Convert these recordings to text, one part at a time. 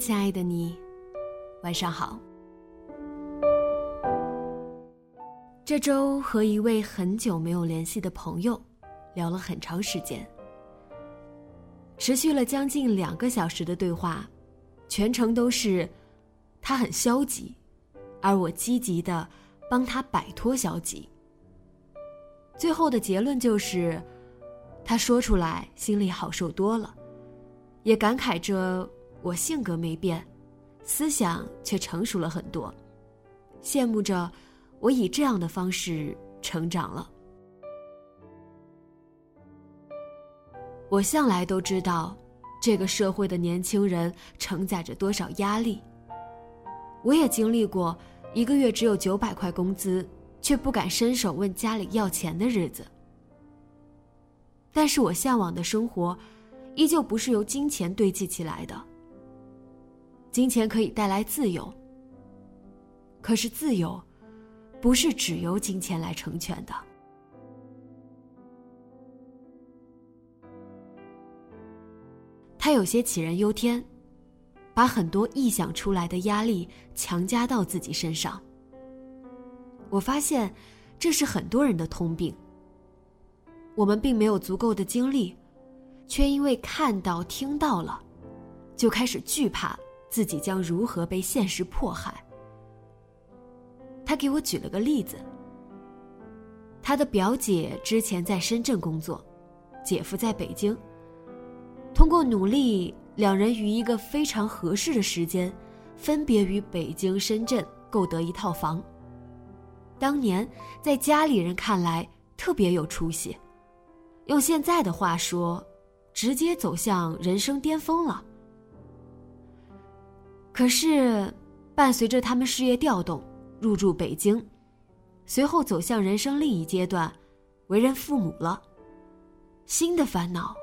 亲爱的你，晚上好。这周和一位很久没有联系的朋友聊了很长时间，持续了将近两个小时的对话，全程都是他很消极，而我积极的帮他摆脱消极。最后的结论就是，他说出来心里好受多了，也感慨着。我性格没变，思想却成熟了很多，羡慕着我以这样的方式成长了。我向来都知道，这个社会的年轻人承载着多少压力。我也经历过一个月只有九百块工资，却不敢伸手问家里要钱的日子。但是我向往的生活，依旧不是由金钱堆积起来的。金钱可以带来自由，可是自由不是只由金钱来成全的。他有些杞人忧天，把很多臆想出来的压力强加到自己身上。我发现这是很多人的通病。我们并没有足够的精力，却因为看到、听到了，就开始惧怕。自己将如何被现实迫害？他给我举了个例子：他的表姐之前在深圳工作，姐夫在北京。通过努力，两人于一个非常合适的时间，分别于北京、深圳购得一套房。当年在家里人看来特别有出息，用现在的话说，直接走向人生巅峰了。可是，伴随着他们事业调动，入住北京，随后走向人生另一阶段，为人父母了，新的烦恼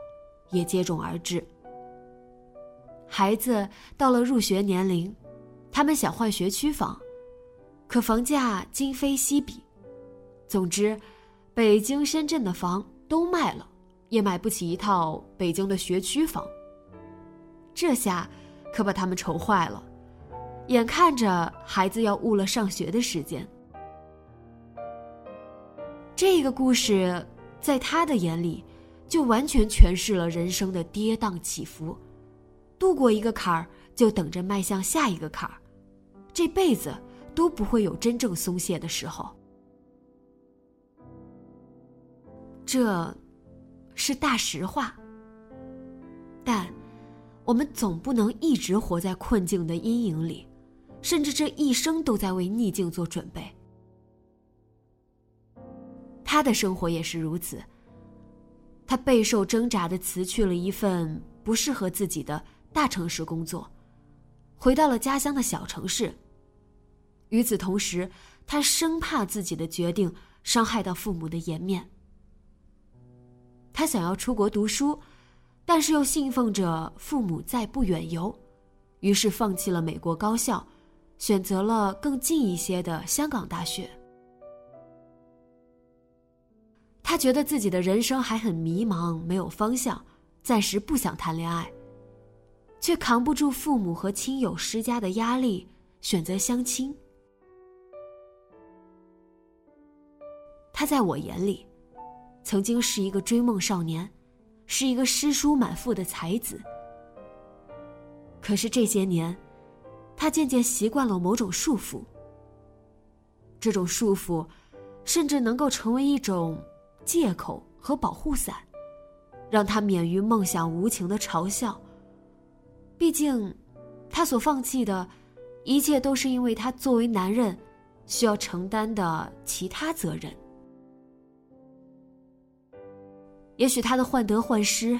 也接踵而至。孩子到了入学年龄，他们想换学区房，可房价今非昔比，总之，北京、深圳的房都卖了，也买不起一套北京的学区房。这下。可把他们愁坏了，眼看着孩子要误了上学的时间。这个故事在他的眼里，就完全诠释了人生的跌宕起伏。度过一个坎儿，就等着迈向下一个坎儿，这辈子都不会有真正松懈的时候。这，是大实话。但。我们总不能一直活在困境的阴影里，甚至这一生都在为逆境做准备。他的生活也是如此。他备受挣扎的辞去了一份不适合自己的大城市工作，回到了家乡的小城市。与此同时，他生怕自己的决定伤害到父母的颜面。他想要出国读书。但是又信奉着父母在不远游，于是放弃了美国高校，选择了更近一些的香港大学。他觉得自己的人生还很迷茫，没有方向，暂时不想谈恋爱，却扛不住父母和亲友施加的压力，选择相亲。他在我眼里，曾经是一个追梦少年。是一个诗书满腹的才子，可是这些年，他渐渐习惯了某种束缚。这种束缚，甚至能够成为一种借口和保护伞，让他免于梦想无情的嘲笑。毕竟，他所放弃的，一切都是因为他作为男人，需要承担的其他责任。也许他的患得患失，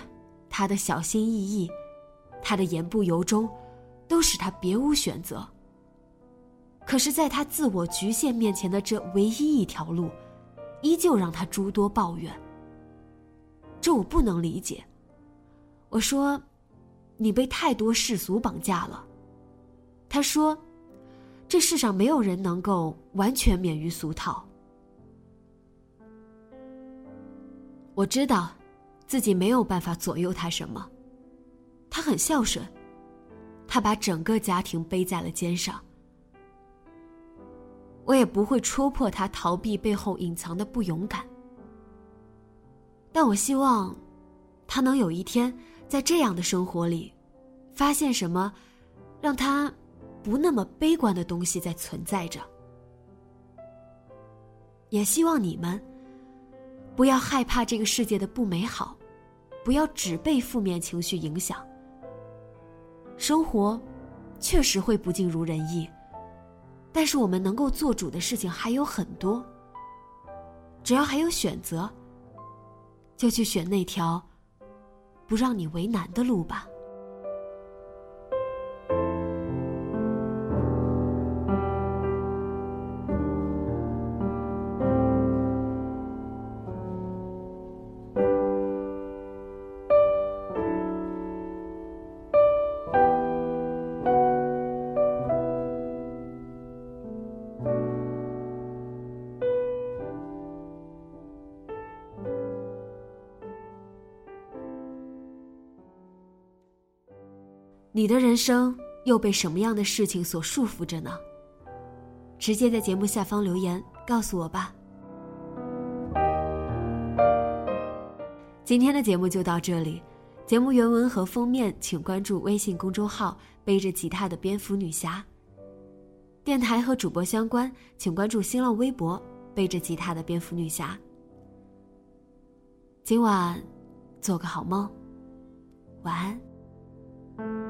他的小心翼翼，他的言不由衷，都使他别无选择。可是，在他自我局限面前的这唯一一条路，依旧让他诸多抱怨。这我不能理解。我说。你被太多世俗绑架了，他说：“这世上没有人能够完全免于俗套。”我知道，自己没有办法左右他什么。他很孝顺，他把整个家庭背在了肩上。我也不会戳破他逃避背后隐藏的不勇敢。但我希望，他能有一天。在这样的生活里，发现什么，让他不那么悲观的东西在存在着。也希望你们不要害怕这个世界的不美好，不要只被负面情绪影响。生活确实会不尽如人意，但是我们能够做主的事情还有很多。只要还有选择，就去选那条。不让你为难的路吧。你的人生又被什么样的事情所束缚着呢？直接在节目下方留言告诉我吧。今天的节目就到这里，节目原文和封面请关注微信公众号“背着吉他的蝙蝠女侠”。电台和主播相关，请关注新浪微博“背着吉他的蝙蝠女侠”。今晚做个好梦，晚安。